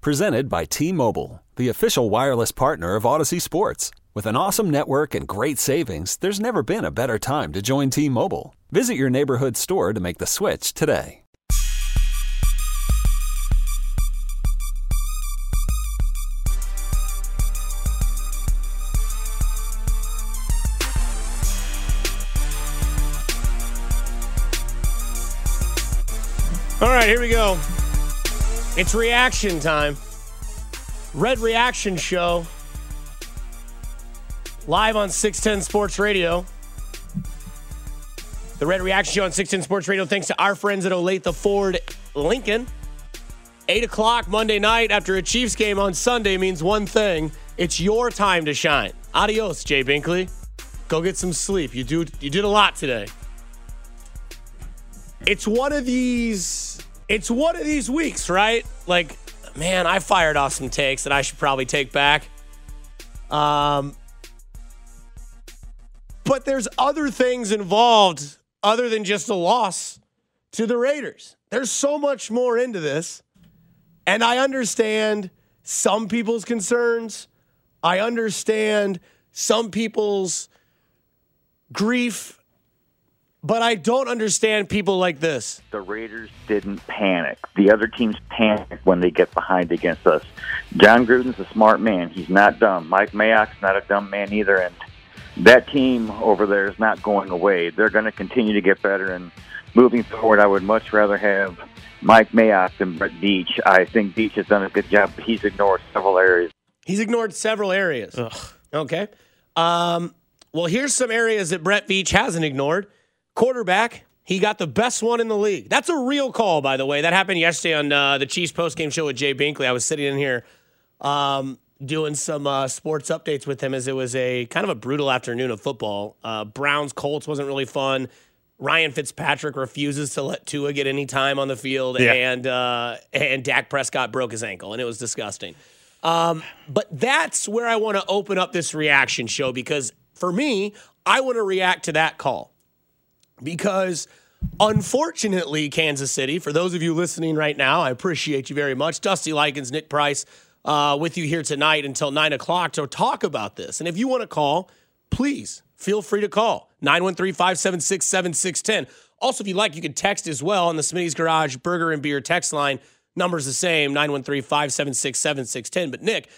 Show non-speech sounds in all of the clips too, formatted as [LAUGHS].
Presented by T Mobile, the official wireless partner of Audacy Sports. With an awesome network and great savings, there's never been a better time to join T Mobile. Visit your neighborhood store to make the switch today. All right, here we go. It's reaction time. Red Reaction Show. Live on 610 Sports Radio. The Red Reaction Show on 610 Sports Radio, thanks to our friends at Olathe Ford Lincoln. 8 o'clock Monday night after a Chiefs game on Sunday means one thing it's your time to shine. Adios, Jay Binkley. Go get some sleep. You, do, you did a lot today. It's one of these. It's one of these weeks, right? Like, man, I fired off some takes that I should probably take back. Um, but there's other things involved other than just a loss to the Raiders. There's so much more into this. And I understand some people's concerns. I understand some people's grief but I don't understand people like this. The Raiders didn't panic. The other teams panic when they get behind against us. Jon Gruden's a smart man. He's not dumb. Mike Mayock's not a dumb man either. And that team over there is not going away. They're going to continue to get better. And moving forward, I would much rather have Mike Mayock than Brett Veach. I think Veach has done a good job, but he's ignored several areas. He's ignored several areas. Ugh. Okay. Um, well, here's some areas that Brett Veach hasn't ignored quarterback. He got the best one in the league. That's a real call, by the way. That happened yesterday on uh, the Chiefs postgame show with Jay Binkley. I was sitting in here um, doing some uh, sports updates with him as it was a kind of a brutal afternoon of football. Uh, Browns Colts wasn't really fun. Ryan Fitzpatrick refuses to let Tua get any time on the field, yeah. and uh, and Dak Prescott broke his ankle, and it was disgusting. Um, but that's where I want to open up this reaction show because for me, I want to react to that call because unfortunately, Kansas City, for those of you listening right now, I appreciate you very much. Dusty Likens, Nick Price, uh, with you here tonight until 9 o'clock to talk about this. And if you want to call, please feel free to call 913 576 7610. Also, if you like, you can text as well on the Smitty's Garage Burger and Beer text line. Number's the same 913 576 7610. But, Nick,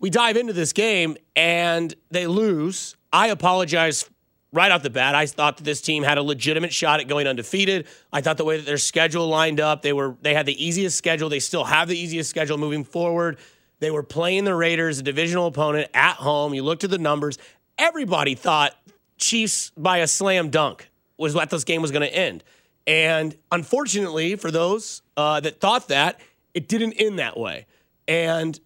we dive into this game and they lose. I apologize right off the bat, I thought that this team had a legitimate shot at going undefeated. I thought the way that their schedule lined up, they were they had the easiest schedule. They still have the easiest schedule moving forward. They were playing the Raiders, a divisional opponent, at home. You looked at the numbers. Everybody thought Chiefs by a slam dunk was what this game was going to end. And unfortunately, for those uh, that thought that, it didn't end that way. And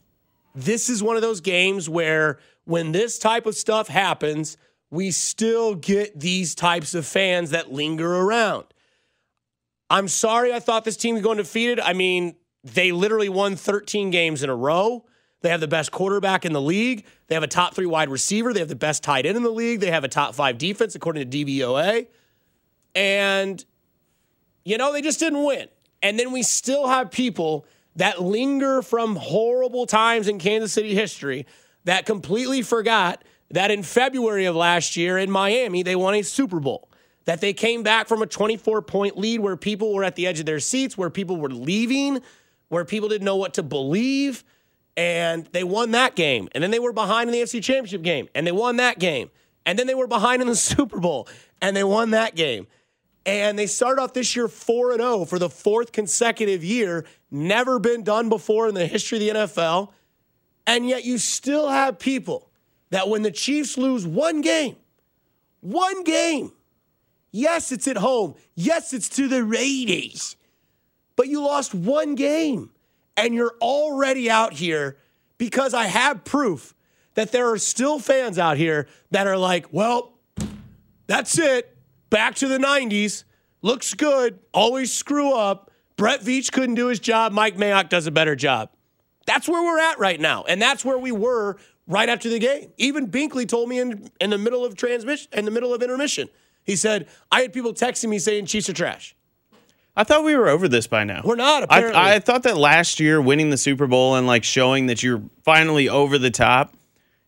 this is one of those games where when this type of stuff happens, we still get these types of fans that linger around. I'm sorry I thought this team was going undefeated. I mean, they literally won 13 games in a row. They have the best quarterback in the league. They have a top three wide receiver. They have the best tight end in the league. They have a top five defense, according to DVOA. And, you know, they just didn't win. And then we still have people that linger from horrible times in Kansas City history that completely forgot that in February of last year in Miami, they won a Super Bowl. That they came back from a 24 point lead where people were at the edge of their seats, where people were leaving, where people didn't know what to believe. And they won that game. And then they were behind in the NFC Championship game, and they won that game. And then they were behind in the [LAUGHS] Super Bowl, and they won that game. And they start off this year 4 0 for the fourth consecutive year. Never been done before in the history of the NFL. And yet you still have people that when the Chiefs lose one game, one game, yes, it's at home. Yes, it's to the Raiders, but you lost one game. And you're already out here because I have proof that there are still fans out here that are like, well, that's it. Back to the 90s. Looks good. Always screw up. Brett Veach couldn't do his job. Mike Mayock does a better job. That's where we're at right now. And that's where we were right after the game. Even Binkley told me in, in the middle of transmission, in the middle of intermission, he said, I had people texting me saying Chiefs are trash. I thought we were over this by now. We're not, apparently. I, I thought that last year winning the Super Bowl and like showing that you're finally over the top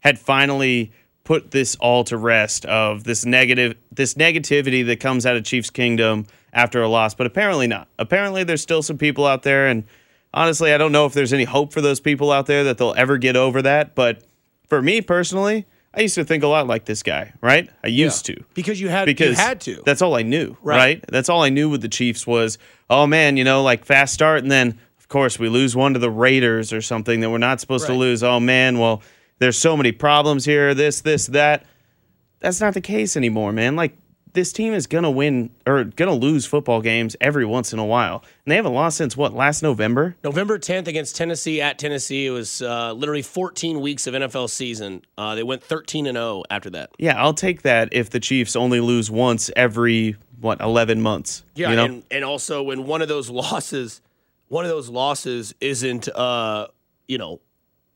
had finally put this all to rest of this negative this negativity that comes out of Chiefs Kingdom after a loss, but apparently not. Apparently there's still some people out there and honestly, I don't know if there's any hope for those people out there that they'll ever get over that, but for me personally, I used to think a lot like this guy, right? I used Yeah. to. Because you had because you had to. That's all I knew, Right. right. That's all I knew with the Chiefs was, oh man, you know, like fast start, and then of course we lose one to the Raiders or something that we're not supposed to lose. Oh man, well, there's so many problems here. This, this, that. That's not the case anymore, man. Like this team is gonna win or gonna lose football games every once in a while, and they haven't lost since what last November. November 10th against Tennessee at Tennessee. It was uh, literally 14 weeks of NFL season. Uh, they went 13 and 0 after that. Yeah, I'll take that if the Chiefs only lose once every what 11 months. Yeah, you know? and, and also when one of those [LAUGHS] losses, one of those losses isn't, uh, you know,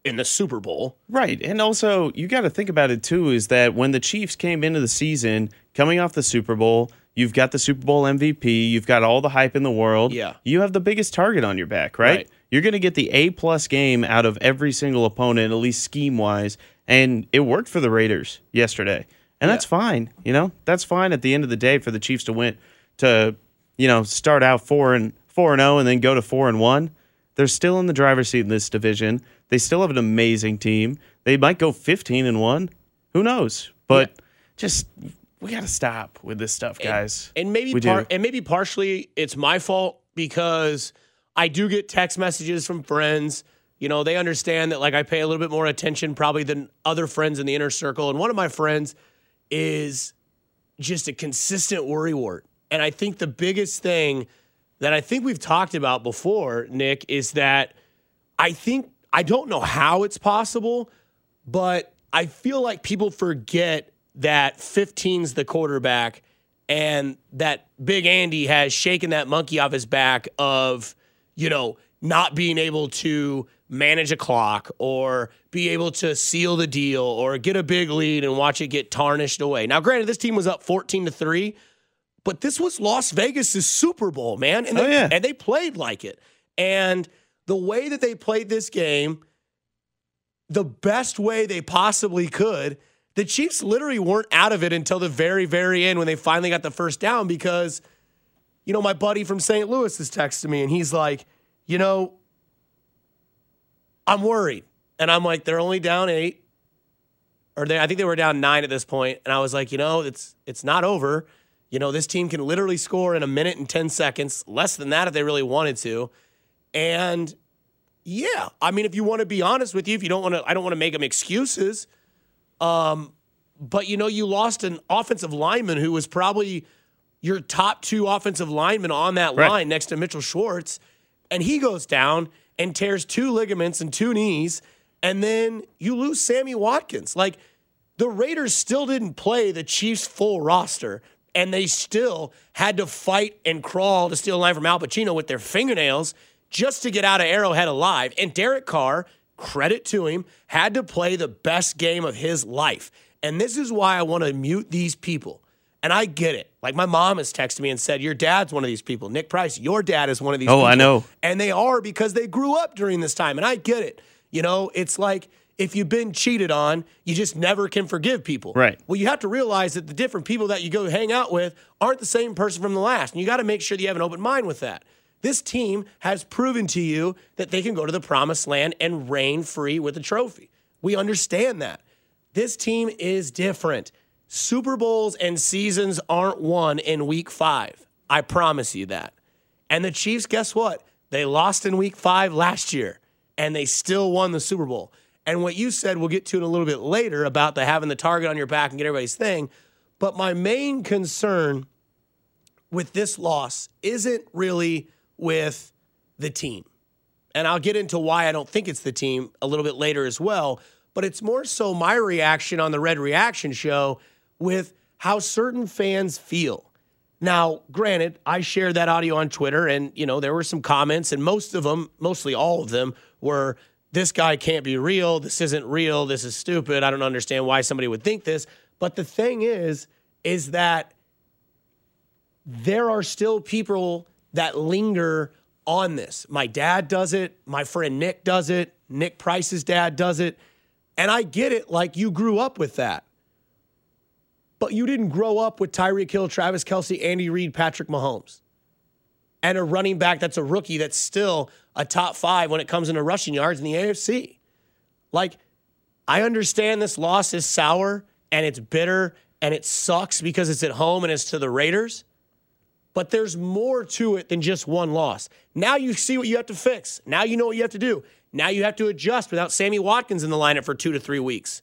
in the Super Bowl. Right. And also, you got to think about it too is that when the Chiefs came into the season, coming off the Super Bowl, you've got the Super Bowl MVP, you've got all the hype in the world. Yeah. You have the biggest target on your back, right? Right. You're going to get the A plus game out of every single opponent, at least scheme wise. And it worked for the Raiders yesterday. And that's fine. You know, that's fine at the end of the day for the Chiefs to win, to, you know, start out four and four and zero and then go to four and one. They're still in the driver's seat in this division. They still have an amazing team. They might go 15 and 1. Who knows? But just we got to stop with this stuff, guys. And maybe We par- and maybe partially it's my fault because I do get text messages from friends. You know, they understand that like I pay a little bit more attention probably than other friends in the inner circle. And one of my friends is just a consistent worrywart. And I think the biggest thing that I think we've talked about before, Nick, is that I think I don't know how it's possible, but I feel like people forget that 15's the quarterback and that Big Andy has shaken that monkey off his back of, you know, not being able to manage a clock or be able to seal the deal or get a big lead and watch it get tarnished away. Now, granted, this team was up 14 to 3, but this was Las Vegas' Super Bowl, man. And oh, they, Oh, yeah. and they played like it. And the way that they played this game, the best way they possibly could, the Chiefs literally weren't out of it until the very, very end when they finally got the first down because, you know, my buddy from St. Louis is texting me and he's like, you know, I'm worried. And I'm like, they're only down eight. Or they I think they were down nine at this point. And I was like, you know, it's it's not over. You know, this team can literally score in a minute and 10 seconds, less than that if they really wanted to. And yeah, I mean, if you want to be honest with you, if you don't want to, I don't want to make them excuses. Um, but you know, you lost an offensive lineman who was probably your top two offensive linemen on that Right. line next to Mitchell Schwartz, and he goes down and tears two ligaments and two knees, and then you lose Sammy Watkins. Like the Raiders still didn't play the Chiefs' full roster, and they still had to fight and crawl to steal a line from Al Pacino with their fingernails just to get out of Arrowhead alive. And Derek Carr, credit to him, had to play the best game of his life. And this is why I want to mute these people. And I get it. Like my mom has texted me and said, Your dad's one of these people. Nick Price, your dad is one of these Oh, people. I know. And they are because they grew up during this time. And I get it. You know, it's like if you've been cheated on, you just never can forgive people. Right. Well, you have to realize that the different people that you go hang out with aren't the same person from the last. And you got to make sure that you have an open mind with that. This team has proven to you that they can go to the promised land and reign free with a trophy. We understand that. This team is different. Super Bowls and seasons aren't won in week five. I promise you that. And the Chiefs, guess what? They lost in week five last year, and they still won the Super Bowl. And what you said, we'll get to in a little bit later about the having the target on your back and get everybody's thing. But my main concern with this loss isn't really with the team. And I'll get into why I don't think it's the team a little bit later as well. But it's more so my reaction on the Red Reaction Show with how certain fans feel. Now, granted, I shared that audio on Twitter, and you know there were some comments, and most of them, mostly all of them, were this guy can't be real. This isn't real. This is stupid. I don't understand why somebody would think this. But the thing is, is that there are still people that linger on this. My dad does it. My friend Nick does it. Nick Price's dad does it. And I get it, like you grew up with that. But you didn't grow up with Tyreek Hill, Travis Kelce, Andy Reid, Patrick Mahomes, and a running back that's a rookie that's still a top five when it comes into rushing yards in the AFC. Like, I understand this loss is sour and it's bitter and it sucks because it's at home and it's to the Raiders but there's more to it than just one loss. Now you see what you have to fix. Now you know what you have to do. Now you have to adjust without Sammy Watkins in the lineup for two to three weeks.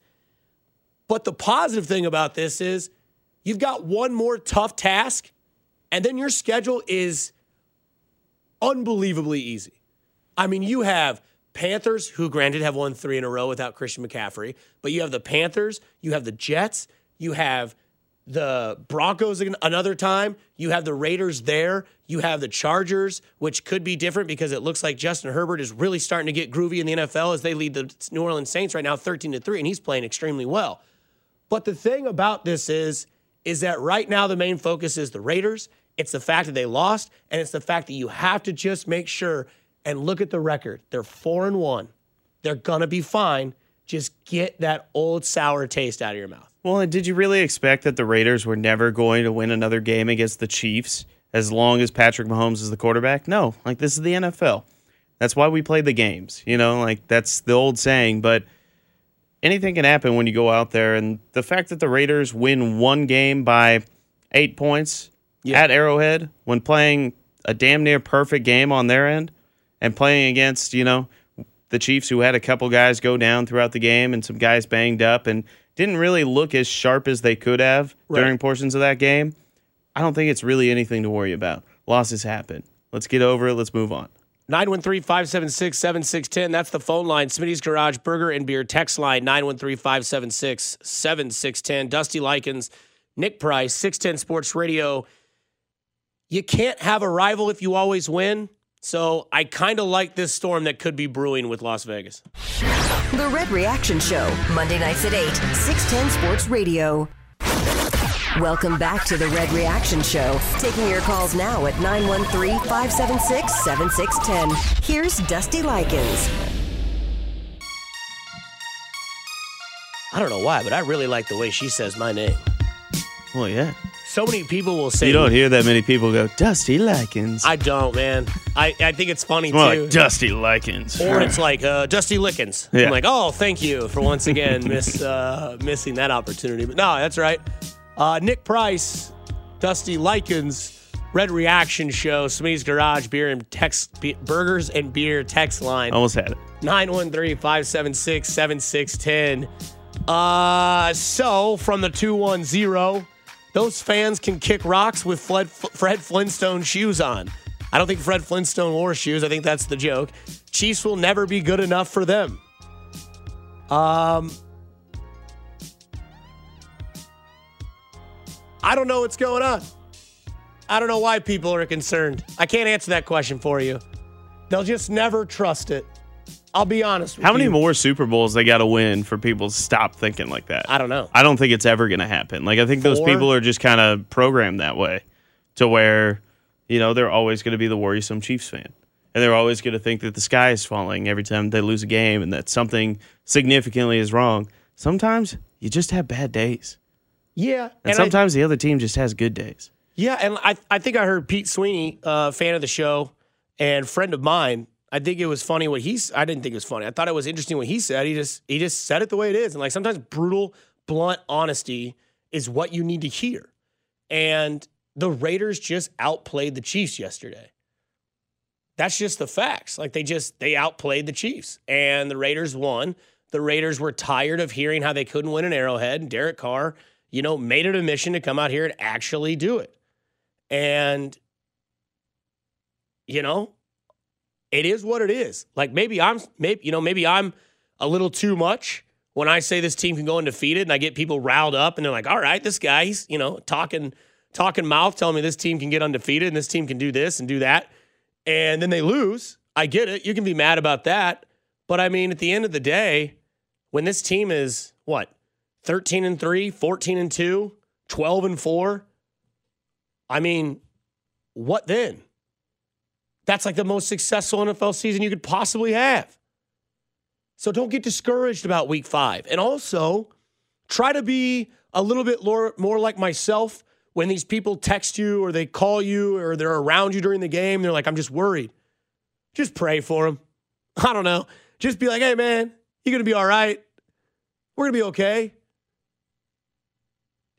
But the positive thing about this is you've got one more tough task, and then your schedule is unbelievably easy. I mean, you have Panthers, who granted have won three in a row without Christian McCaffrey, but you have the Panthers, you have the Jets, you have the Broncos another time. You have the Raiders there. You have the Chargers, which could be different because it looks like Justin Herbert is really starting to get groovy in the NFL as they lead the New Orleans Saints right now 13 to 3 and he's playing extremely well. But the thing about this is is that right now the main focus is the Raiders. It's the fact that they lost and it's the fact that you have to just make sure and look at the record. They're 4 and 1. They're going to be fine. Just get that old sour taste out of your mouth. Well, did you really expect that the Raiders were never going to win another game against the Chiefs as long as Patrick Mahomes is the quarterback? No. Like, this is the NFL. That's why we play the games. You know, like, that's the old saying. But anything can happen when you go out there. And the fact that the Raiders win one game by eight points yeah. at Arrowhead when playing a damn near perfect game on their end and playing against, you know, the Chiefs who had a couple guys go down throughout the game and some guys banged up and didn't really look as sharp as they could have right. during portions of that game. I don't think it's really anything to worry about. Losses happen. Let's get over it. Let's move on. 913 576 7610. That's the phone line. Smitty's Garage Burger and Beer text line 913 576 7610. Dusty Likens, Nick Price, 610 Sports Radio. You can't have a rival if you always win. So I kind of like this storm that could be brewing with Las Vegas. The Red Reaction Show, Monday nights at 8, 610 Sports Radio. Welcome back to the Red Reaction Show. Taking your calls now at 913 576 7610. Here's Dusty Likens. I don't know why, but I really like the way she says my name. Well, yeah so many people will say you don't hear that many people go Dusty Likens. I don't, man. I, I think it's funny more too. like Dusty Likens, or it's like uh, Dusty Lickens. Yeah. I'm like, oh, thank you for once again [LAUGHS] miss uh, missing that opportunity. But no, that's right. Uh, Nick Price, Dusty Likens, Red Reaction Show, Smee's Garage Beer and Text be- Burgers and Beer text line. Almost had it. 913-576-7610. Uh, so from the 210 those fans can kick rocks with Fred, Flintstone shoes on. I don't think Fred Flintstone wore shoes. I think that's the joke. Chiefs will never be good enough for them. Um, I don't know what's going on. I don't know why people are concerned. I can't answer that question for you. They'll just never trust it. I'll be honest How many you. more Super Bowls they got to win for people to stop thinking like that? I don't know. I don't think it's ever going to happen. Like I think Four? those people are just kind of programmed that way to where you know they're always going to be the worrisome Chiefs fan. And they're always going to think that the sky is falling every time they lose a game and that something significantly is wrong. Sometimes you just have bad days. Yeah. And, and sometimes I, the other team just has good days. Yeah. And I, I think I heard Pete Sweeney, uh, fan of the show and friend of mine, I think it was funny what he's. I didn't think it was funny. I thought it was interesting what he said. He just he just said it the way it is, and like sometimes brutal, blunt honesty is what you need to hear. And the Raiders just outplayed the Chiefs yesterday. That's just the facts. Like they just they outplayed the Chiefs, and the Raiders won. The Raiders were tired of hearing how they couldn't win an Arrowhead, and Derek Carr, you know, made it a mission to come out here and actually do it. And you know, it is what it is. Like maybe I'm maybe you know maybe I'm a little too much when I say this team can go undefeated and I get people riled up and they're like, all right, this guy's you know talking talking mouth telling me this team can get undefeated and this team can do this and do that, and then they lose. I get it. You can be mad about that, but I mean at the end of the day, when this team is what 13 and 3, 14 and 2, 12 and 4, I mean, what then? That's like the most successful NFL season you could possibly have. So don't get discouraged about week five. And also, try to be a little bit more, more like myself when these people text you or they call you or they're around you during the game. They're like, I'm just worried. Just pray for them. I don't know. Just be like, hey, man, you're going to be all right. We're going to be okay.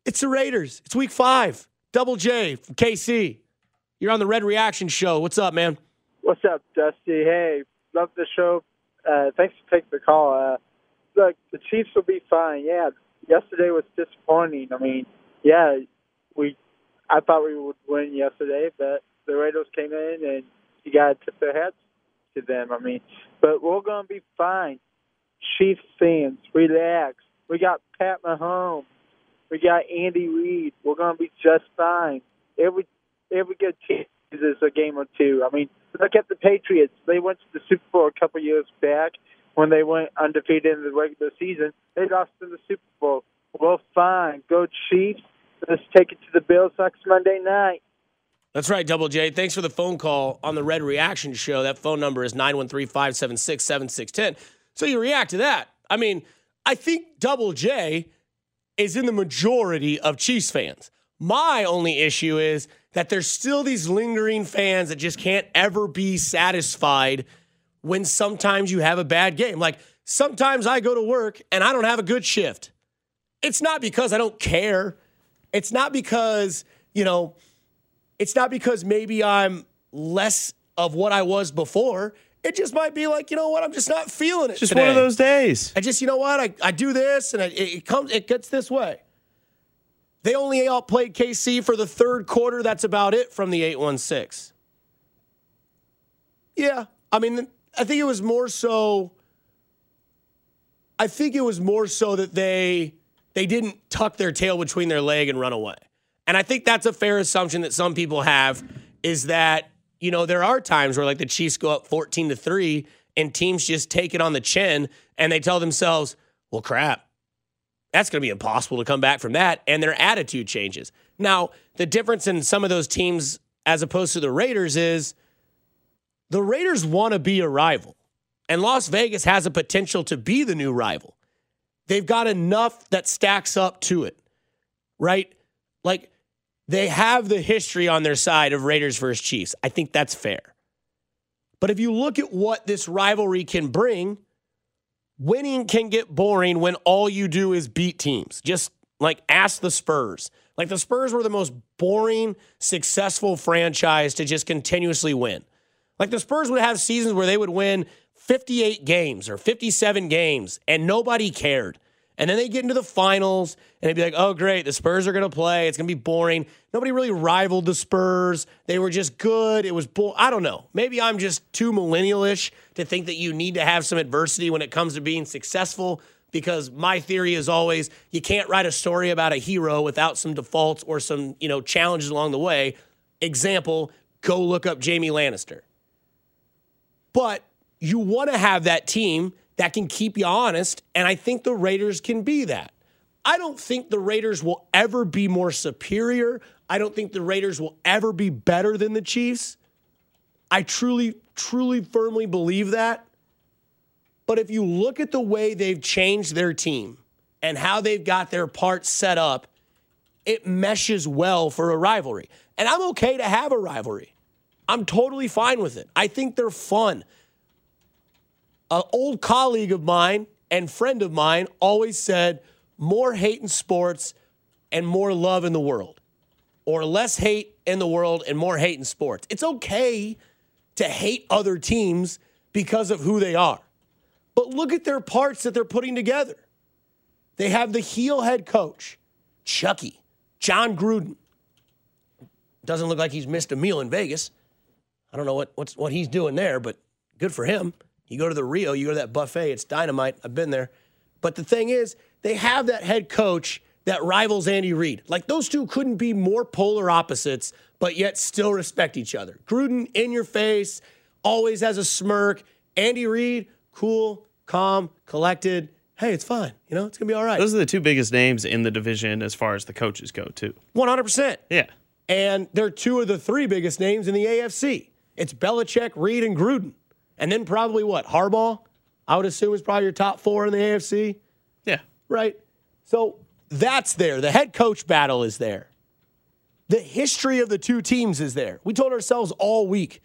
It's the Raiders. It's week five. Double J from KC. You're on the Red Reaction Show. What's up, man? What's up, Dusty? Hey, love the show. Uh, thanks for taking the call. Uh, look, the Chiefs will be fine. Yeah, yesterday was disappointing. I mean, yeah, we I thought we would win yesterday, but the Raiders came in and you got to tip their hats to them. I mean, but we're to be fine. Chiefs fans, relax. We got Pat Mahomes. We got Andy Reid. We're going to be just fine. Every every good team is a game or two. I mean, look at the Patriots. They went to the Super Bowl a couple years back when they went undefeated in the regular season. They lost in the Super Bowl. Well, fine. Go Chiefs. Let's take it to the Bills next Monday night. That's right, Double J. Thanks for the phone call on the Red Reaction Show. That phone number is 913 576 7610. So you react to that. I mean, I think Double J is in the majority of Chiefs fans. My only issue is that there's still these lingering fans that just can't ever be satisfied when sometimes you have a bad game. Like sometimes I go to work and I don't have a good shift. It's not because I don't care. It's not because, you know, it's not because maybe I'm less of what I was before. It just might be like, you know what, I'm just not feeling it. Just today. one of those days. I just, you know what, I, I do this and I, it, it comes, it gets this way. They only outplayed KC for the third quarter. That's about it from the 816. Yeah. I mean, I think it was more so. I think it was more so that they they didn't tuck their tail between their leg and run away. And I think that's a fair assumption that some people have is that, you know, there are times where like the Chiefs go up 14 to 3 and teams just take it on the chin and they tell themselves, "Well, crap that's going to be impossible to come back from that. And their attitude changes. Now, the difference in some of those teams as opposed to the Raiders is the Raiders want to be a rival, and Las Vegas has a potential to be the new rival. They've got enough that stacks up to it, right? Like they have the history on their side of Raiders versus Chiefs. I think that's fair. But if you look at what this rivalry can bring, winning can get boring when all you do is beat teams. Just like ask the Spurs. Like the Spurs were the most boring, successful franchise to just continuously win. Like the Spurs would have seasons where they would win 58 games or 57 games and nobody cared. And then they get into the finals and they'd be like, oh, great, the Spurs are going to play. It's going to be boring. Nobody really rivaled the Spurs. They were just good. It was, I don't know. Maybe I'm just too millennialish to think that you need to have some adversity when it comes to being successful because my theory is always you can't write a story about a hero without some defaults or some, you know, challenges along the way. Example, go look up Jamie Lannister. But you want to have that team that can keep you honest. And I think the Raiders can be that. I don't think the Raiders will ever be more superior. I don't think the Raiders will ever be better than the Chiefs. I truly, truly, firmly believe that. But if you look at the way they've changed their team and how they've got their parts set up, it meshes well for a rivalry. And I'm okay to have a rivalry. I'm totally fine with it. I think they're fun an old colleague of mine and friend of mine always said more hate in sports and more love in the world, or less hate in the world and more hate in sports. It's okay to hate other teams because of who they are. But look at their parts that they're putting together. They have the heel head coach, Chucky, Jon Gruden. Doesn't look like he's missed a meal in Vegas. I don't know what, what's, what he's doing there, but Good for him. You go to the Rio, you go to that buffet, it's dynamite. I've been there. But the thing is, they have that head coach that rivals Andy Reid. Like those two couldn't be more polar opposites, but yet still respect each other. Gruden in your face, always has a smirk. Andy Reid, cool, calm, collected. Hey, it's fine. You know, it's gonna be all right. Those are the two biggest names in the division as far as the coaches go, too. One hundred percent. Yeah. And they're two of the three biggest names in the AFC. It's Belichick, Reid, and Gruden. And then probably what? Harbaugh, I would assume is probably your top four in the AFC. Yeah. Right. So that's there. The head coach battle is there. The history of the two teams is there. We told ourselves all week,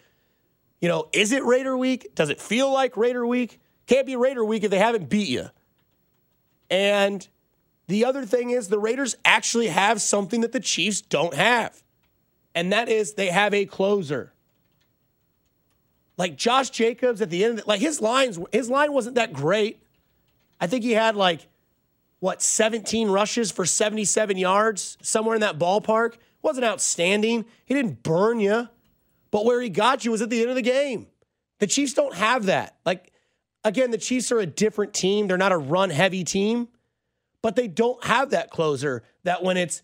you know, is it Raider week? Does it feel like Raider week? Can't be Raider week if they haven't beat you. And the other thing is the Raiders actually have something that the Chiefs don't have. And that is they have a closer. Like Josh Jacobs at the end the, like his lines his line wasn't that great. I think he had like what 17 rushes for 77 yards somewhere in that ballpark. Wasn't outstanding. He didn't burn you. But where he got you was at the end of the game. The Chiefs don't have that. Like again, the Chiefs are a different team. They're not a run heavy team, but they don't have that closer that when it's,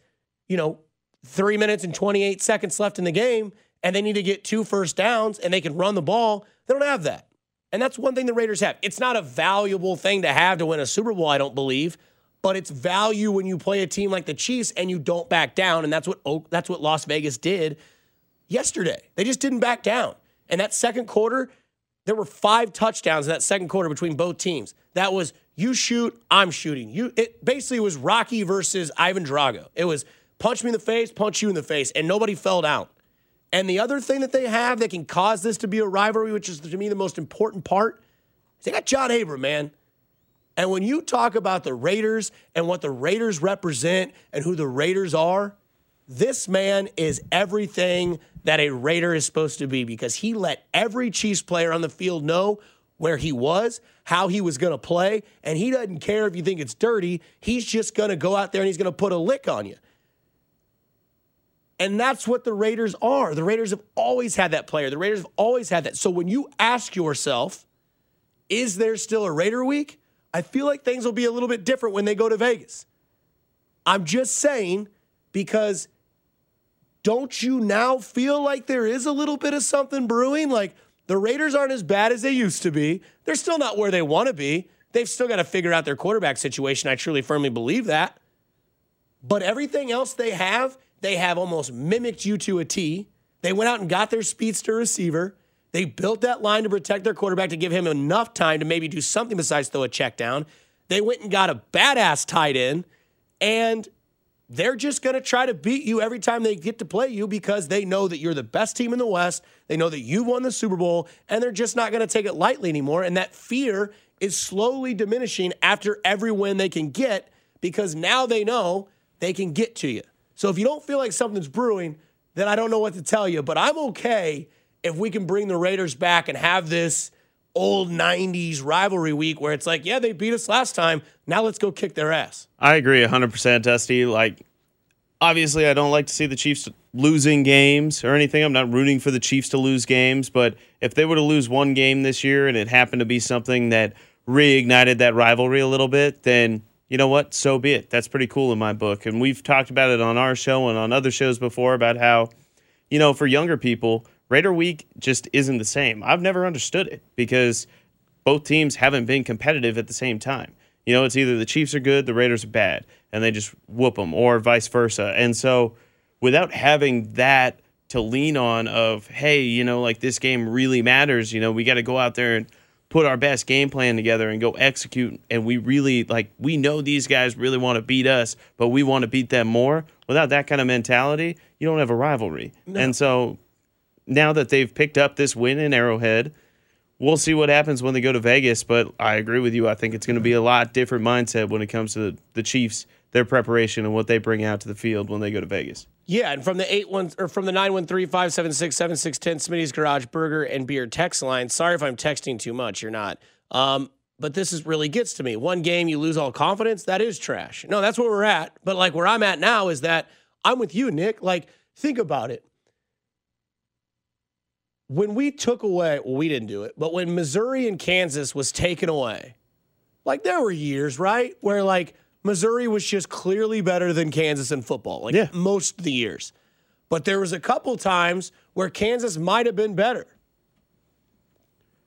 you know, 3 minutes and 28 seconds left in the game and they need to get two first downs and they can run the ball, they don't have that. And that's one thing the Raiders have. It's not a valuable thing to have to win a Super Bowl, I don't believe, but it's value when you play a team like the Chiefs and you don't back down. And that's what Oak, that's what Las Vegas did yesterday. They just didn't back down. And that second quarter, there were five touchdowns in that second quarter between both teams. That was you shoot, I'm shooting. You it basically was Rocky versus Ivan Drago. It was punch me in the face, punch you in the face, and nobody fell down. And the other thing that they have that can cause this to be a rivalry, which is to me the most important part, is they got John Abram, man. And when you talk about the Raiders and what the Raiders represent and who the Raiders are, this man is everything that a Raider is supposed to be because he let every Chiefs player on the field know where he was, how he was going to play, and he doesn't care if you think it's dirty. He's just going to go out there and he's going to put a lick on you. And that's what the Raiders are. The Raiders have always had that player. The Raiders have always had that. So when you ask yourself, is there still a Raider week? I feel like things will be a little bit different when they go to Vegas. I'm just saying because don't you now feel like there is a little bit of something brewing? Like the Raiders aren't as bad as they used to be. They're still not where they want to be. They've still got to figure out their quarterback situation. I truly firmly believe that. But everything else they have they have almost mimicked you to a T. They went out and got their speedster receiver. They built that line to protect their quarterback to give him enough time to maybe do something besides throw a check down. They went and got a badass tight end, and they're just going to try to beat you every time they get to play you because they know that you're the best team in the West. They know that you won the Super Bowl, and they're just not going to take it lightly anymore. And that fear is slowly diminishing after every win they can get because now they know they can get to you. So if you don't feel like something's brewing, then I don't know what to tell you. But I'm okay if we can bring the Raiders back and have this old 90s rivalry week where it's like, yeah, they beat us last time. Now let's go kick their ass. I agree 100%, Dusty. Like, obviously, I don't like to see the Chiefs losing games or anything. I'm not rooting for the Chiefs to lose games. But if they were to lose one game this year and it happened to be something that reignited that rivalry a little bit, then you know what? So be it. That's pretty cool in my book. And we've talked about it on our show and on other shows before about how, you know, for younger people, Raider Week just isn't the same. I've never understood it because both teams haven't been competitive at the same time. You know, it's either the Chiefs are good, the Raiders are bad, and they just whoop them, or vice versa. And so, without having that to lean on, of hey, you know, like this game really matters. You know, we got to go out there and put our best game plan together and go execute and we really like we know these guys really want to beat us but we want to beat them more without that kind of mentality you don't have a rivalry no. and so now that they've picked up this win in arrowhead we'll see what happens when they go to vegas but i agree with you i think it's going to be a lot different mindset when it comes to the chiefs their preparation and what they bring out to the field when they go to vegas yeah, and from the eight one or from the nine one three five seven six seven six ten Smitty's Garage Burger and Beer text line. Sorry if I'm texting too much. You're not. Um, but this is really gets to me. One game you lose all confidence. That is trash. No, that's where we're at. But like where I'm at now is that I'm with you, Nick. Like think about it. when we took away, well, we didn't do it, but when Missouri and Kansas was taken away, like there were years, right, where like Missouri was just clearly better than Kansas in football, like Yeah. most of the years. But there was a couple times where Kansas might have been better.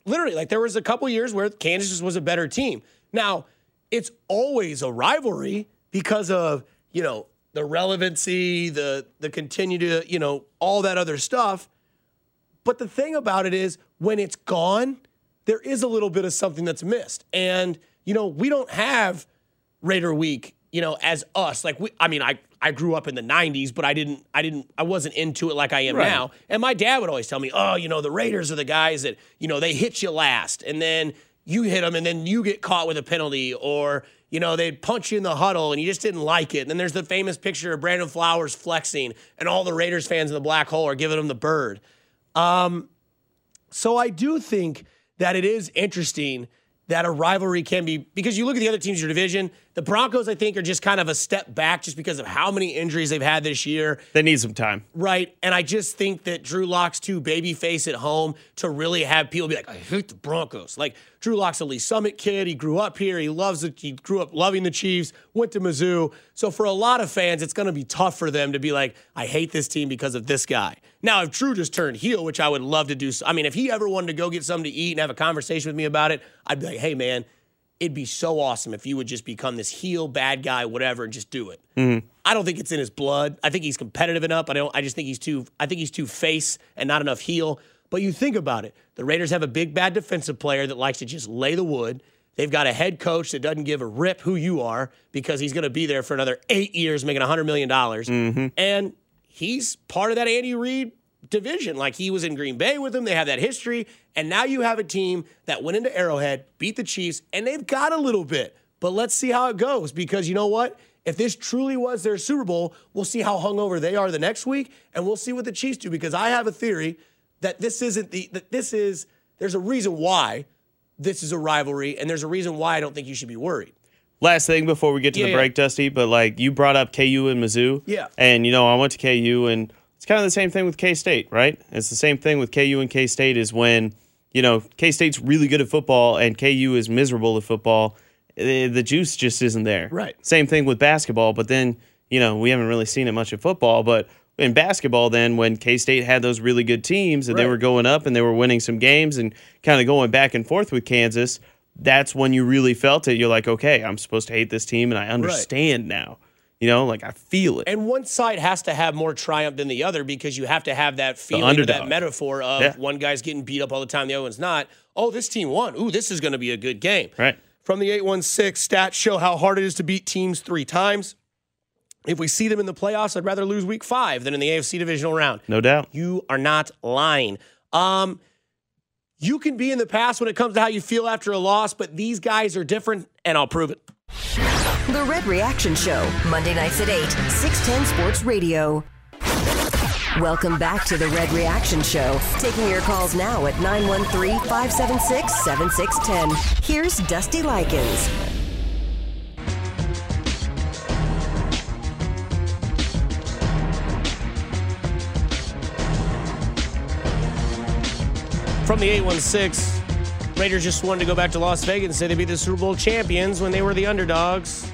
Literally, like there was a couple years where Kansas just was a better team. Now, it's always a rivalry because of, you know, the relevancy, the the continue to, you know, all that other stuff. But the thing about it is when it's gone, there is a little bit of something that's missed. And, you know, we don't have Raider Week, you know, as us. Like we I mean, I I grew up in the 90s, but I didn't I didn't I wasn't into it like I am Right. now. And my dad would always tell me, "Oh, you know, the Raiders are the guys that, you know, they hit you last and then you hit them and then you get caught with a penalty or you know, they'd punch you in the huddle and you just didn't like it. And then there's the famous picture of Brandon Flowers flexing and all the Raiders fans in the black hole are giving him the bird. Um, So I do think that it is interesting that a rivalry can be because you look at the other teams in your division. The Broncos, I think, are just kind of a step back just because of how many injuries they've had this year. They need some time. Right. And I just think that Drew Lock's too baby face at home to really have people be like, I hate the Broncos. Like Drew Lock's a Lee's Summit kid. He grew up here. He loves it. He grew up loving the Chiefs, went to Mizzou. So for a lot of fans, it's going to be tough for them to be like, I hate this team because of this guy. Now, if Drew just turned heel, which I would love to do, I mean, if he ever wanted to go get something to eat and have a conversation with me about it, I'd be like, hey, man, it'd be so awesome if you would just become this heel bad guy, whatever, and just do it. Mm-hmm. I don't think it's in his blood. I think he's competitive enough. I don't. I just think he's too. I think he's too face and not enough heel. But you think about it. The Raiders have a big bad defensive player that likes to just lay the wood. They've got a head coach that doesn't give a rip who you are because he's going to be there for another eight years, making $100 million. Mm-hmm. And he's part of that Andy Reid division. Like he was in Green Bay with them. They have that history. And now you have a team that went into Arrowhead, beat the Chiefs, and they've got a little bit. But let's see how it goes because you know what? If this truly was their Super Bowl, we'll see how hungover they are the next week, and we'll see what the Chiefs do. Because I have a theory that this isn't the that this is there's a reason why this is a rivalry, and there's a reason why I don't think you should be worried. Last thing before we get to Yeah, the yeah. break, Dusty, but like you brought up KU and Mizzou. Yeah. And you know, I went to KU and it's kind of the same thing with K State, right? It's the same thing with KU and K State is when, you know, K State's really good at football and KU is miserable at football. eh, The juice just isn't there. Right. Same thing with basketball, but then, you know, we haven't really seen it much in football, but in basketball then when K-State had those really good teams and they were going up and they were winning some games and kind of going back and forth with Kansas, that's when you really felt it. You're like, okay, I'm supposed to hate this team and I understand now. You know, like I feel it. And one side has to have more triumph than the other because you have to have that feeling, that metaphor of Yeah. one guy's getting beat up all the time, the other one's not. Oh, this team won. Ooh, this is going to be a good game. Right. From the 816, stats show how hard it is to beat teams three times. If we see them in the playoffs, I'd rather lose week five than in the AFC divisional round. No doubt. You are not lying. Um, you can be in the past when it comes to how you feel after a loss, but these guys are different, and I'll prove it. The Red Reaction Show, Monday nights at 8, 610 Sports Radio. Welcome back to the Red Reaction Show. Taking your calls now at 913 576 7610. Here's Dusty Likens. From the 816, Raiders just wanted to go back to Las Vegas and say they beat the Super Bowl champions when they were the underdogs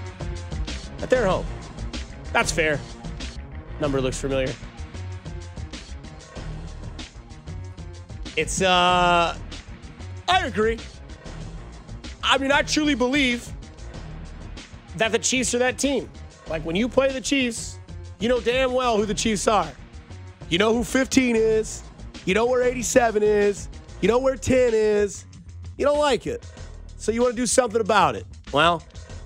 at their home. That's fair. Number looks familiar. It's, uh, I agree. I mean, I truly believe that the Chiefs are that team. Like when you play the Chiefs, you know damn well who the Chiefs are. You know who 15 is. You know where 87 is. You know where 10 is. You don't like it. So you want to do something about it. Well,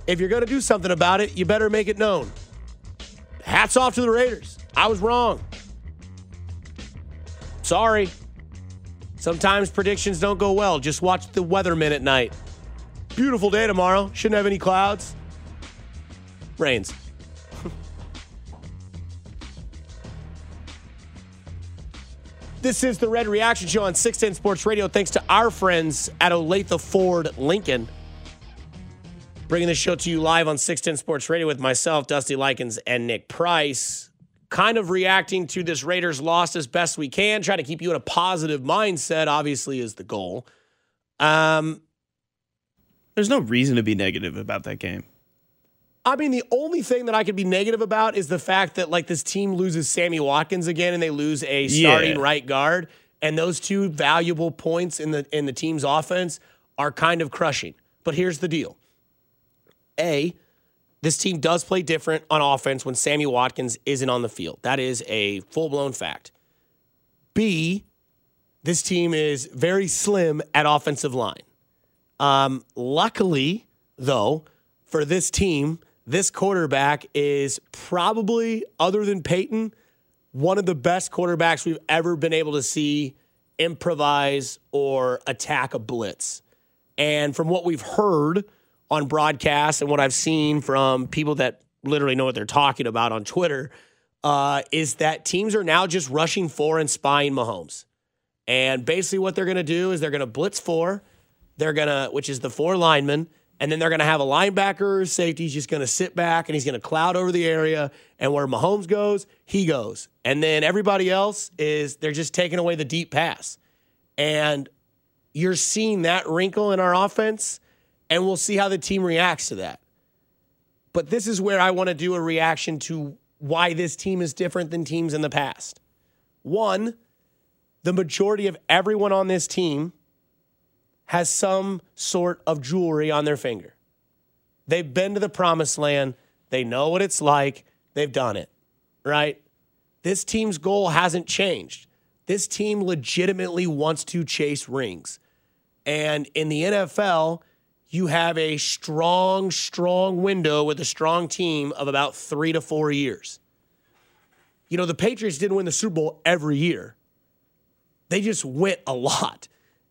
if you're going to do something about it, you better make it known. Hats off to the Raiders. I was wrong. Sorry. Sometimes predictions don't go well. Just watch the weatherman at night. Beautiful day tomorrow. Shouldn't have any clouds. Rains. [LAUGHS] This is the Red Reaction Show on 610 Sports Radio. Thanks to our friends at Olathe Ford Lincoln. Bringing this show to you live on 610 Sports Radio with myself, Dusty Likens, and Nick Price. kind of reacting to this Raiders loss as best we can, try to keep you in a positive mindset, obviously, is the goal. Um, There's no reason to be negative about that game. I mean, the only thing that I could be negative about is the fact that like this team loses Sammy Watkins again, and they lose a starting Yeah. right guard, and those two valuable points in the in the team's offense are kind of crushing. But here's the deal: a, this team does play different on offense when Sammy Watkins isn't on the field. That is a full blown fact. B, this team is very slim at offensive line. Um, luckily, though, for this team, this quarterback is probably, other than Peyton, one of the best quarterbacks we've ever been able to see improvise or attack a blitz. And from what we've heard on broadcasts and what I've seen from people that literally know what they're talking about on Twitter, uh, is that teams are now just rushing for and spying Mahomes. And basically, what they're going to do is they're going to blitz four, they're going to, which is the four linemen, and then they're going to have a linebacker safety. He's just going to sit back and he's going to cloud over the area. And where Mahomes goes, he goes. And then everybody else is, they're just taking away the deep pass. And you're seeing that wrinkle in our offense, and we'll see how the team reacts to that. But this is where I want to do a reaction to why this team is different than teams in the past. One, the majority of everyone on this team has some sort of jewelry on their finger. They've been to the promised land, they know what it's like, they've done it, right? This team's goal hasn't changed. This team legitimately wants to chase rings. And in the NFL, you have a strong, strong window with a strong team of about three to four years. You know, the Patriots didn't win the Super Bowl every year, they just went a lot.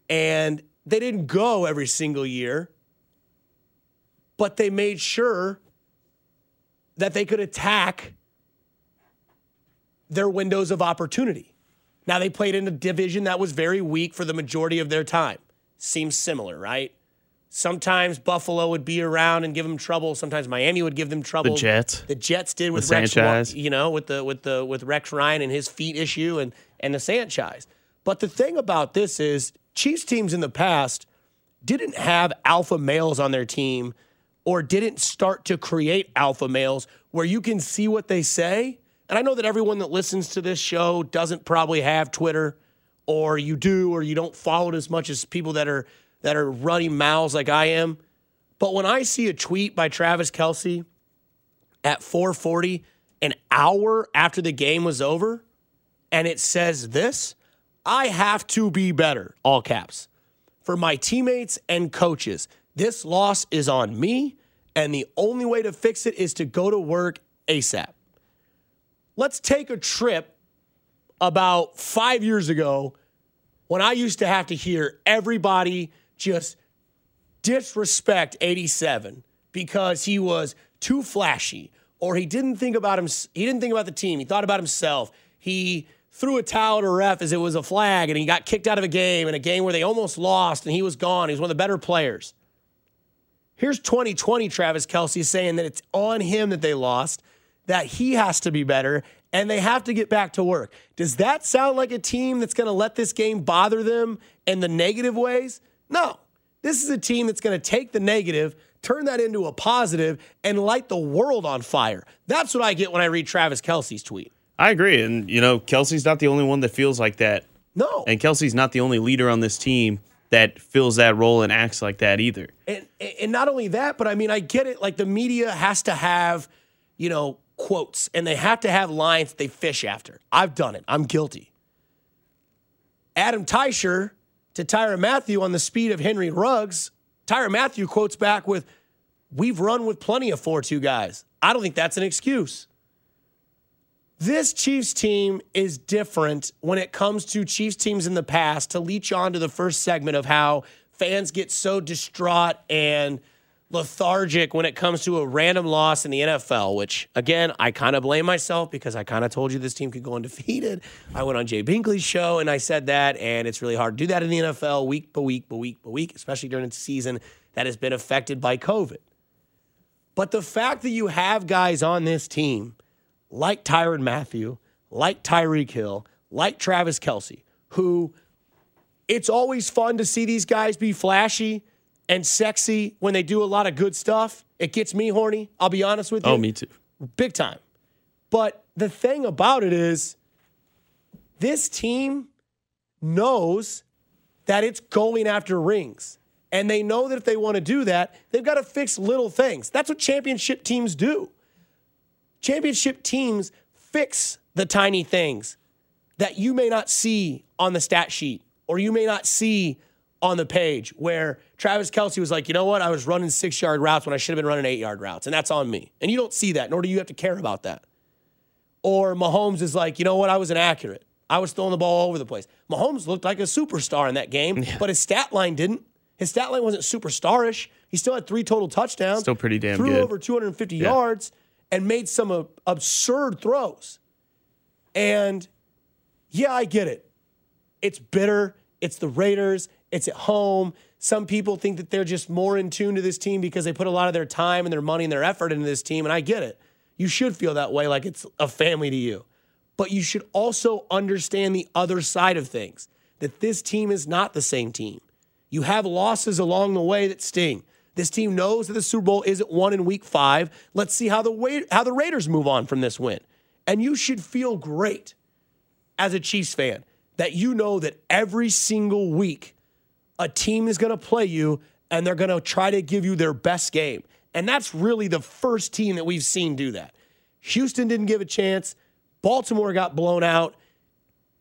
And they didn't go every single year, but they made sure that they could attack their windows of opportunity. Now, they played in a division that was very weak for the majority of their time. Seems similar, right? Sometimes Buffalo would be around and give them trouble. Sometimes Miami would give them trouble. The Jets. The Jets did with The Rex, Sanchez. you know, with the with the with Rex Ryan and his feet issue and and the Sanchez. But the thing about this is Chiefs teams in the past didn't have alpha males on their team or didn't start to create alpha males where you can see what they say. And I know that everyone that listens to this show doesn't probably have Twitter or you do or you don't follow it as much as people that are that are running mouths like I am. But when I see a tweet by Travis Kelce at 440 an hour after the game was over and it says this, I have to be better, all caps. For my teammates and coaches, this loss is on me, and the only way to fix it is to go to work ASAP. Let's take a trip about five years ago when I used to have to hear everybody just disrespect 87 because he was too flashy or he didn't think about him he didn't think about the team. He thought about himself. He threw a towel at a ref as it was a flag and he got kicked out of a game in a game where they almost lost and he was gone. He was one of the better players. Here's 2020 travis kelce saying that it's on him that they lost that he has to be better and they have to get back to work. Does that sound like a team that's going to let this game bother them in the negative ways no this is a team that's going to take the negative, turn that into a positive, and light the world on fire. That's what I get when I read Travis Kelce's tweet. I agree. And, you know, Kelce's not the only one that feels like that. No. And Kelce's not the only leader on this team that fills that role and acts like that either. And, and not only that, but I mean, I get it. Like the media has to have, you know, quotes and they have to have lines that they fish after. I've done it. I'm guilty. Adam Teicher to Tyrann Mathieu on the speed of Henry Ruggs. Tyrann Mathieu quotes back with, We've run with plenty of 4 2 guys. I don't think that's an excuse. This Chiefs team is different when it comes to Chiefs teams in the past to leech on to the first segment of how fans get so distraught and lethargic when it comes to a random loss in the NFL, which again, I kind of blame myself because I kind of told you this team could go undefeated. I went on Jay Binkley's show and I said that, and it's really hard to do that in the NFL week by week by week by week, especially during a season that has been affected by COVID. But the fact that you have guys on this team like Tyrann Mathieu, like Tyreek Hill, like Travis Kelce, who it's always fun to see these guys be flashy and sexy when they do a lot of good stuff. It gets me horny. I'll be honest with you. Oh, me too. Big time. But the thing about it is, this team knows that it's going after rings. And they know that if they want to do that, they've got to fix little things. That's what championship teams do. Championship teams fix the tiny things that you may not see on the stat sheet or you may not see on the page where Travis Kelce was like, you know what? I was running six yard routes when I should have been running eight yard routes. And that's on me. And you don't see that, nor do you have to care about that. Or Mahomes is like, you know what? I was inaccurate. I was throwing the ball all over the place. Mahomes looked like a superstar in that game, but his stat line didn't. His stat line wasn't superstarish. He still had three total touchdowns. Still pretty damn threw good. over 250 yards and made some uh, absurd throws. And yeah, I get it. It's bitter. It's the Raiders. It's at home. Some people think that they're just more in tune to this team because they put a lot of their time and their money and their effort into this team. And I get it. You should feel that way, like it's a family to you. But you should also understand the other side of things that this team is not the same team. You have losses along the way that sting. This team knows that the Super Bowl isn't won in week five. Let's see how the, how the Raiders move on from this win. And you should feel great as a Chiefs fan that you know that every single week a team is going to play you and they're going to try to give you their best game. And that's really the first team that we've seen do that. Houston didn't give a chance. Baltimore got blown out.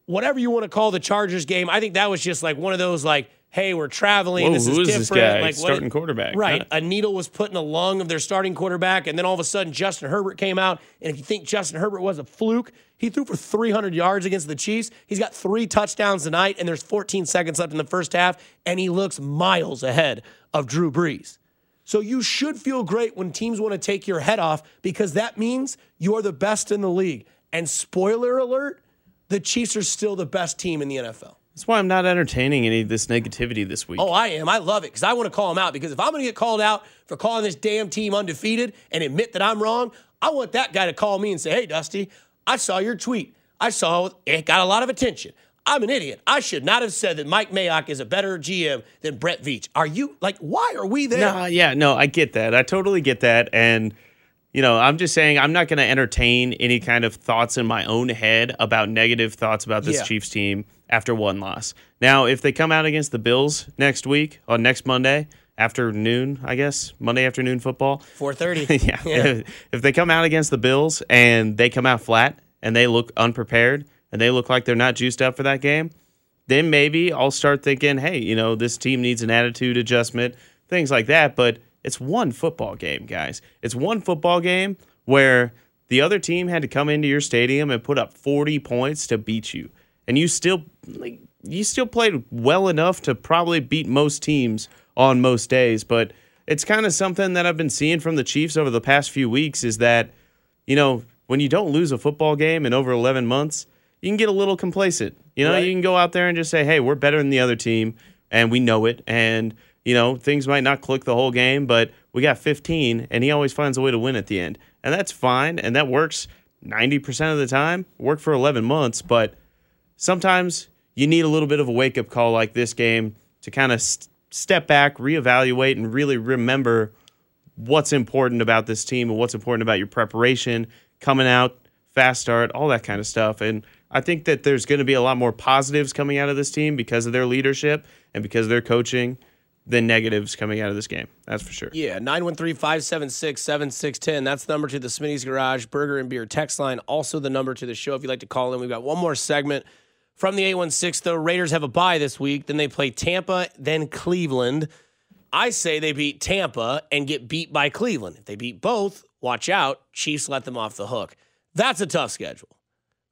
Whatever you want to call the Chargers game, I think that was just like one of those like, hey, we're traveling. Whoa, this is is this different. guy? Like Starting quarterback, Right. huh? A needle was put in the lung of their starting quarterback, and then all of a sudden Justin Herbert came out. And if you think Justin Herbert was a fluke, he threw for 300 yards against the Chiefs. He's got three touchdowns tonight, and there's 14 seconds left in the first half, and he looks miles ahead of Drew Brees. So you should feel great when teams want to take your head off because that means you're the best in the league. And spoiler alert, the Chiefs are still the best team in the NFL. That's why I'm not entertaining any of this negativity this week. Oh, I am. I love it because I want to call him out. Because if I'm going to get called out for calling this damn team undefeated and admit that I'm wrong, I want that guy to call me and say, "Hey, Dusty, I saw your tweet. I saw it got a lot of attention. I'm an idiot. I should not have said that Mike Mayock is a better GM than Brett Veach. Are you like? Why are we there? No, yeah, no, I get that. I totally get that. And, you know, I'm just saying I'm not going to entertain any kind of thoughts in my own head about negative thoughts about this Yeah. Chiefs team after one loss. Now, if they come out against the Bills next week, on next Monday, afternoon, I guess, Monday afternoon football, 4:30. [LAUGHS] [LAUGHS] yeah. If, if they come out against the Bills and they come out flat and they look unprepared and they look like they're not juiced up for that game, then maybe I'll start thinking, hey, you know, this team needs an attitude adjustment, things like that. But it's one football game, guys. It's one football game where the other team had to come into your stadium and put up 40 points to beat you. And you still like you still played well enough to probably beat most teams on most days, but it's kind of something that I've been seeing from the Chiefs over the past few weeks is that you know, when you don't lose a football game in over 11 months, you can get a little complacent. You know, Right. you can go out there and just say, "Hey, we're better than the other team and we know it." And you know, things might not click the whole game, but we got 15 and he always finds a way to win at the end. And that's fine and that works 90% of the time. Worked for 11 months, but sometimes you need a little bit of a wake up call like this game to kind of st- step back, reevaluate, and really remember what's important about this team and what's important about your preparation, coming out, fast start, all that kind of stuff. And I think that there's going to be a lot more positives coming out of this team because of their leadership and because of their coaching than negatives coming out of this game. That's for sure. Yeah, 913 576 7610. That's the number to the Smitty's Garage Burger and Beer text line. Also, the number to the show if you'd like to call in. We've got one more segment from the 816. The Raiders have a bye this week. Then they play Tampa, then Cleveland. I say they beat Tampa and get beat by Cleveland. If they beat both, watch out. Chiefs let them off the hook. That's a tough schedule.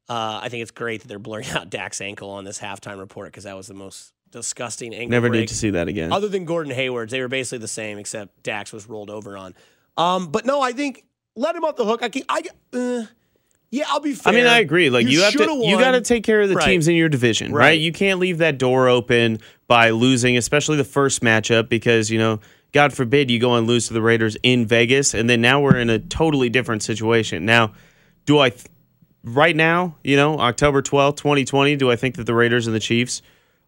Uh, I think it's great that they're blurring [LAUGHS] out Dak's ankle on this halftime report because that was the most disgusting ankle Never break. need to see that again. Other than Gordon Hayward's, they were basically the same, except Dak's was rolled over on. Um, but no, I think let him off the hook. I can, I, uh, yeah, I'll be fair. I mean, I agree. Like you, have to, shoulda you got to take care of the Right. teams in your division, right. Right. You can't leave that door open by losing, especially the first matchup, because you know, God forbid you go and lose to the Raiders in Vegas, and then now we're in a totally different situation. Now, do I, th- right now, you know, October 12th, 2020, do I think that the Raiders and the Chiefs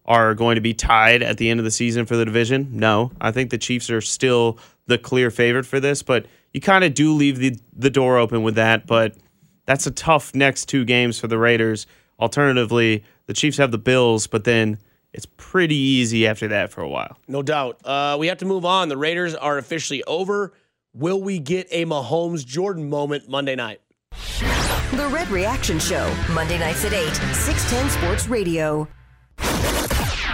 are going to be tied at the end of the season for the division? No. I think the Chiefs are still the clear favorite for this, but you kind of do leave the, the door open with that. But that's a tough next two games for the Raiders. Alternatively, the Chiefs have the Bills, but then it's pretty easy after that for a while. No doubt. Uh, we have to move on. The Raiders are officially over. Will we get a Mahomes Jordan moment Monday night? The Red Reaction Show, Monday nights at 8, 610 Sports Radio.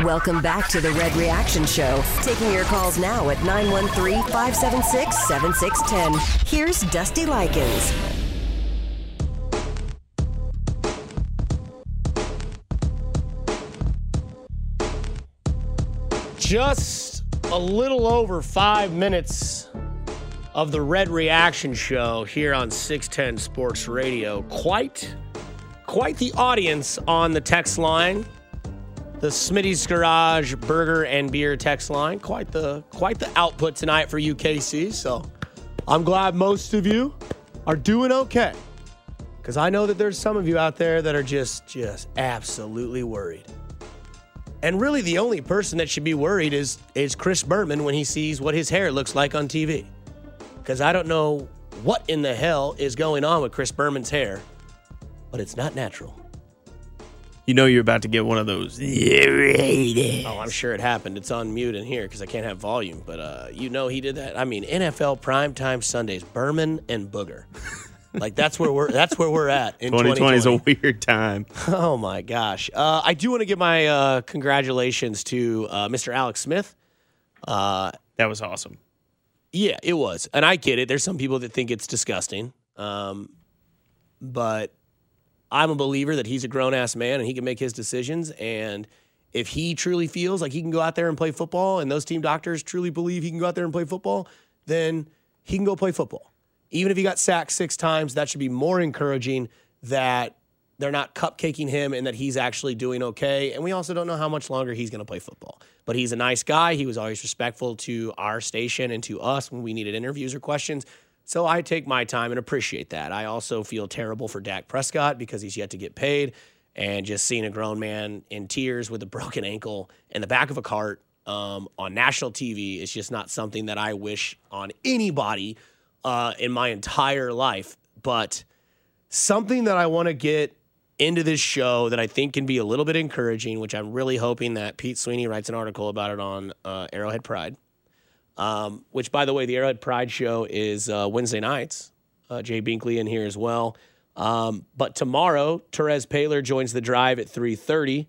Welcome back to the Red Reaction Show. Taking your calls now at 913 576 7610. Here's Dusty Likens. Just a little over five minutes of the Red Reaction Show here on 610 Sports Radio. Quite, quite the audience on the text line. The Smitty's Garage Burger and Beer text line. Quite the quite the output tonight for UKC. So I'm glad most of you are doing okay. Because I know that there's some of you out there that are just just absolutely worried. And really the only person that should be worried is is Chris Berman when he sees what his hair looks like on TV. Because I don't know what in the hell is going on with Chris Berman's hair, but it's not natural. You know you're about to get one of those. Oh, I'm sure it happened. It's on mute in here because I can't have volume. But uh, you know he did that. I mean, NFL primetime Sundays, Berman and Booger. Like that's where we're that's where we're at in 2020 is a weird time. [LAUGHS] Oh my gosh! Uh, I do want to give my uh, congratulations to uh, Mr. Alex Smith. Uh, That was awesome. Yeah, it was. And I get it. There's some people that think it's disgusting. Um, but I'm a believer that he's a grown ass man and he can make his decisions. And if he truly feels like he can go out there and play football, and those team doctors truly believe he can go out there and play football, then he can go play football. Even if he got sacked six times, that should be more encouraging that they're not cupcaking him and that he's actually doing okay. And we also don't know how much longer he's going to play football. But he's a nice guy. He was always respectful to our station and to us when we needed interviews or questions. So I take my time and appreciate that. I also feel terrible for Dak Prescott because he's yet to get paid. And just seeing a grown man in tears with a [LAUGHS] broken ankle in the back of a cart um, on national TV is just not something that I wish on anybody uh, in my entire life. But something that I want to get into this show that I think can be a little bit encouraging, which I'm really hoping that Pete Sweeney writes an article about it on uh, Arrowhead Pride. Um, which, by the way, the Arrowhead Pride show is uh, Wednesday nights. Uh, Jay Binkley in here as well. Um, but tomorrow, Terez Paylor joins the drive at 3:30,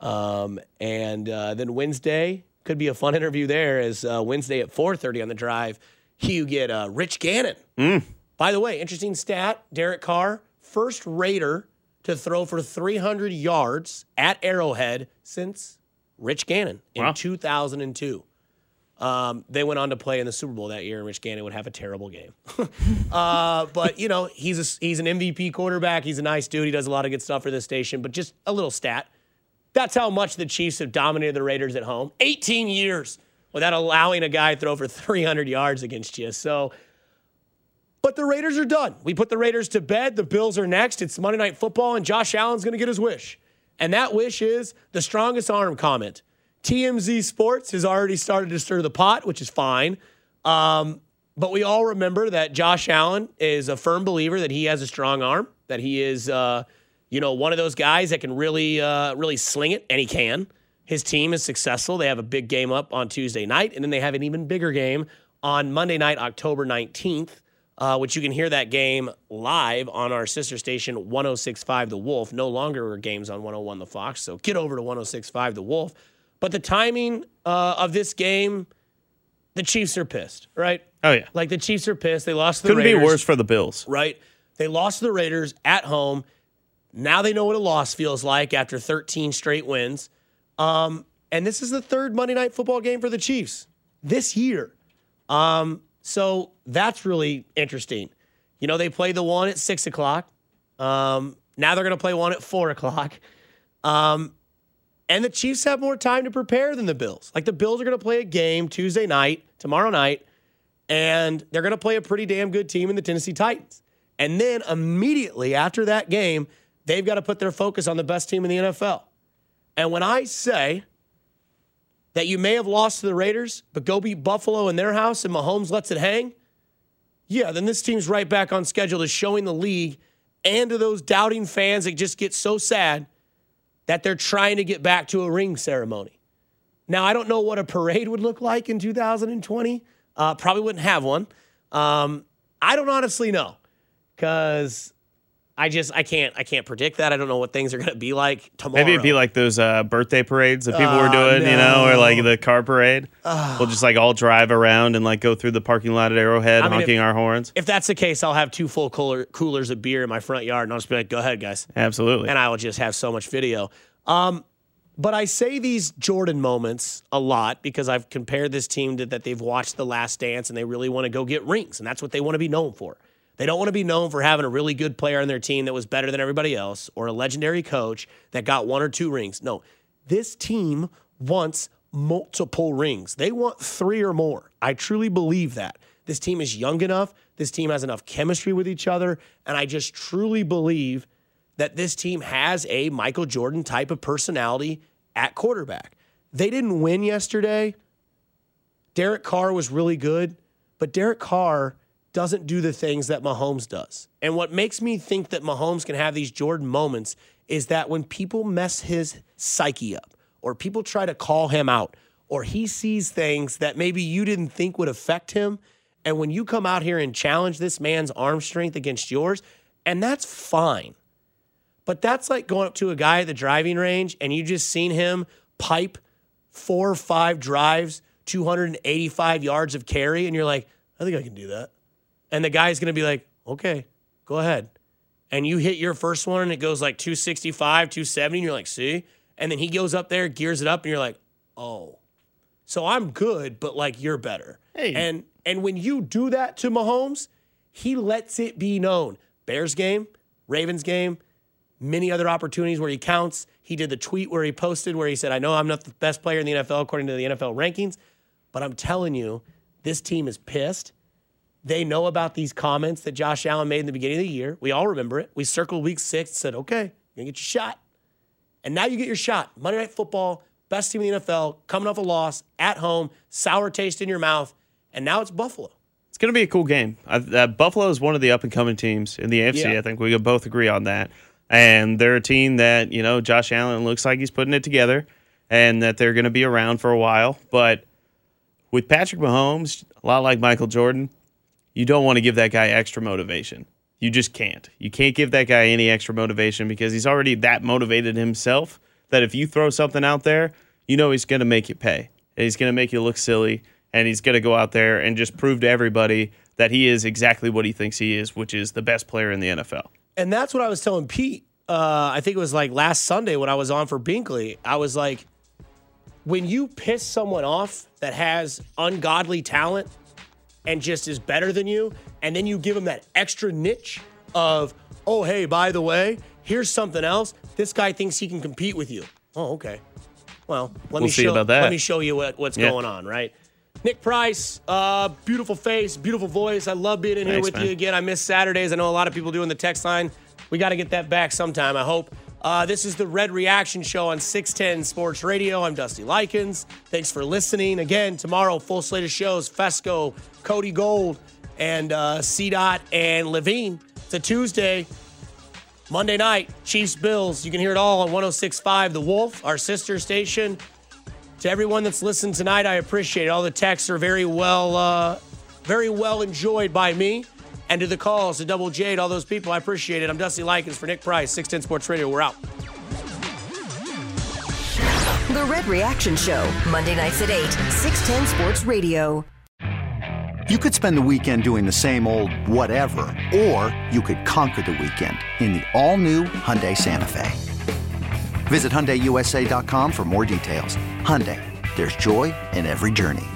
um, and uh, then Wednesday could be a fun interview there. As uh, Wednesday at 4:30 on the drive, you get uh, Rich Gannon. By the way, interesting stat: Derek Carr, first Raider to throw for 300 yards at Arrowhead since Rich Gannon in Wow. 2002. Um, they went on to play in the Super Bowl that year, and Rich Gannon would have a terrible game. [LAUGHS] uh, but you know, he's a, he's an MVP quarterback. He's a nice dude. He does a lot of good stuff for this station. But just a little stat: that's how much the Chiefs have dominated the Raiders at home. 18 years without allowing a guy to throw for [LAUGHS] 300 yards against you. So. But the Raiders are done. We put the Raiders to bed. The Bills are next. It's Monday Night Football, and Josh Allen's going to get his wish. And that wish is the strongest arm comment. TMZ Sports has already started to stir the pot, which is fine. Um, but we all remember that Josh Allen is a firm believer that he has a strong arm, that he is, uh, you know, one of those guys that can really, uh, really sling it, and he can. His team is successful. They have a big game up on Tuesday night, and then they have an even bigger game on Monday night, October 19th, uh, which you can hear that game live on our sister station, 1065 The Wolf. No longer are games on 101 The Fox, so get over to 1065 The Wolf. But the timing uh, of this game, the Chiefs are pissed, right? Oh yeah, Like the Chiefs are pissed. They lost to the couldn't Raiders. be worse for the Bills. right? They lost to the Raiders at home. Now they know what a loss feels like after 13 straight wins. Um, and this is the third Monday night football game for the Chiefs this year. Um, so that's really interesting. You know, they play the one at six o'clock. Um, now they're going to play one at four o'clock. Um, and the Chiefs have more time to prepare than the Bills. Like the Bills are going to play a game Tuesday night, tomorrow night, and they're going to play a pretty damn good team in the Tennessee Titans. And then immediately after that game, they've got to put their focus on the best team in the NFL. And when I say that you may have lost to the Raiders, but go beat Buffalo in their house and Mahomes lets it hang, yeah, then this team's right back on schedule to showing the league and to those doubting fans that just get so sad that they're trying to get back to a ring ceremony. Now, I don't know what a parade would look like in 2020. Uh, probably wouldn't have one. Um, I don't honestly know because I just I can't I can't predict that. I don't know what things are going to be like tomorrow. Maybe it'd be like those uh, birthday parades that people were doing, no. you know, or like the car parade. Uh, we'll just like all drive around and like go through the parking lot at Arrowhead, I mean, honking if, our horns. If that's the case, I'll have two full cooler, coolers of beer in my front yard, and I'll just be like, "Go ahead, guys." Absolutely. And I will just have so much video. Um, but I say these Jordan moments a lot because I've compared this team to that they've watched The Last Dance and they really want to go get rings, and that's what they want to be known for. They don't want to be known for having a really good player on their team that was better than everybody else or a legendary coach that got one or two rings. No, this team wants multiple rings. They want three or more. I truly believe that. This team is young enough. This team has enough chemistry with each other. And I just truly believe that this team has a Michael Jordan type of personality at quarterback. They didn't win yesterday. Derek Carr was really good, but Derek Carr doesn't do the things that Mahomes does. And what makes me think that Mahomes can have these Jordan moments is that when people mess his psyche up, or people try to call him out, or he sees things that maybe you didn't think would affect him, and when you come out here and challenge this man's arm strength against yours, and that's fine. But that's like going up to a guy at the driving range and you just seen him pipe four or five drives, 285 yards of carry, and you're like, I think I can do that. And the guy's going to be like, okay, go ahead. And you hit your first one and it goes like 265, 270, and you're like, see? And then he goes up there, gears it up, and you're like, oh. So I'm good, but like you're better. Hey. And and when you do that to Mahomes, he lets it be known. Bears game, Ravens game, many other opportunities where he counts. He did the tweet where he posted where he said, I know I'm not the best player in the NFL according to the NFL rankings, but I'm telling you, this team is pissed. They know about these comments that Josh Allen made in the beginning of the year. We all remember it. We circled week six said, okay, you're going to get your shot. And now you get your shot. Monday Night Football, best team in the NFL, coming off a loss at home, sour taste in your mouth. And now it's Buffalo. It's going to be a cool game. uh, Buffalo is one of the up and coming teams in the AFC. Yeah. I think we could both agree on that. And they're a team that, you know, Josh Allen looks like he's putting it together and that they're going to be around for a while. But with Patrick Mahomes, a lot like Michael Jordan, you don't want to give that guy extra motivation. You just can't. You can't give that guy any extra motivation because he's already that motivated himself that if you throw something out there, you know he's going to make you pay. And he's going to make you look silly and he's going to go out there and just prove to everybody that he is exactly what he thinks he is, which is the best player in the NFL. And that's what I was telling Pete. Uh, I think it was like last Sunday when I was on for Binkley. I was like, when you piss someone off that has ungodly talent and just is better than you, and then you give them that extra niche of, oh, hey, by the way, here's something else. This guy thinks he can compete with you. Oh, okay. Well, let we'll me see show, about that. Let me show you what, what's yeah. going on, right? Nick Price, uh, beautiful face, beautiful voice. I love being in here with man. you again. I miss Saturdays. I know a lot of people do in the text line. We got to get that back sometime, I hope. Uh, this is the Red Reaction Show on 610 Sports Radio. I'm Dusty Likens. Thanks for listening. Again, tomorrow, full slate of shows Fesco, Cody Gold, and uh, and Levine. It's a Tuesday. Monday night, Chiefs Bills. You can hear it all on 1065 The Wolf, our sister station. To everyone that's listened tonight, I appreciate it. All the texts are very well, uh, very well enjoyed by me. And to the calls, to Double J, to all those people, I appreciate it. I'm Dusty Likens for Nick Price, 610 Sports Radio. We're out. The Red Reaction Show, Monday nights at 8, 610 Sports Radio. You could spend the weekend doing the same old whatever, or you could conquer the weekend in the all-new Hyundai Santa Fe. Visit HyundaiUSA.com for more details. Hyundai, there's joy in every journey.